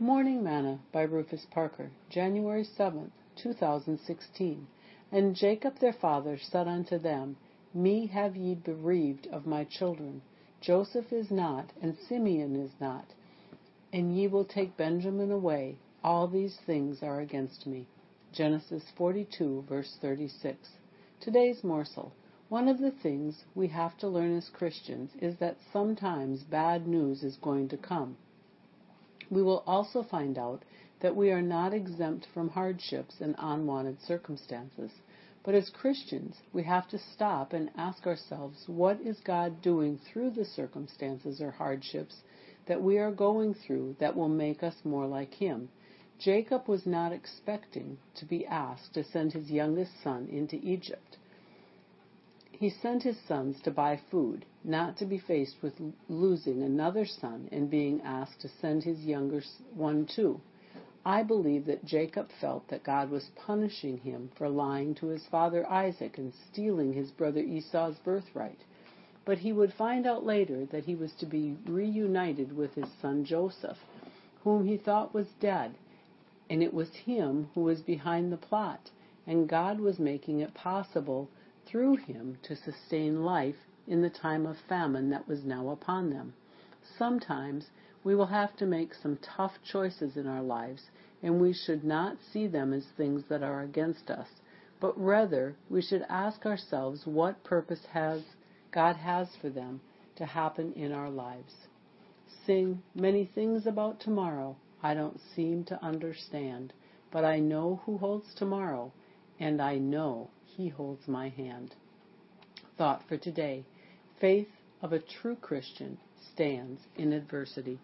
Morning Manna by Rufus Parker, January 7, 2016. And Jacob their father said unto them, Me have ye bereaved of my children. Joseph is not, and Simeon is not, and ye will take Benjamin away. All these things are against me. Genesis 42, verse 36. Today's morsel. One of the things we have to learn as Christians is that sometimes bad news is going to come. We will also find out that we are not exempt from hardships and unwanted circumstances. But as Christians, we have to stop and ask ourselves, what is God doing through the circumstances or hardships that we are going through that will make us more like Him? Jacob was not expecting to be asked to send his youngest son into Egypt. He sent his sons to buy food, not to be faced with losing another son and being asked to send his younger one too. I believe that Jacob felt that God was punishing him for lying to his father Isaac and stealing his brother Esau's birthright. But he would find out later that he was to be reunited with his son Joseph, whom he thought was dead, and it was him who was behind the plot, and God was making it possible through him to sustain life in the time of famine that was now upon them. Sometimes we will have to make some tough choices in our lives, and we should not see them as things that are against us, but rather we should ask ourselves what purpose has God has for them to happen in our lives. Sing many things about tomorrow I don't seem to understand, but I know who holds tomorrow, and I know he holds my hand. Thought for today. Faith of a true Christian stands in adversity.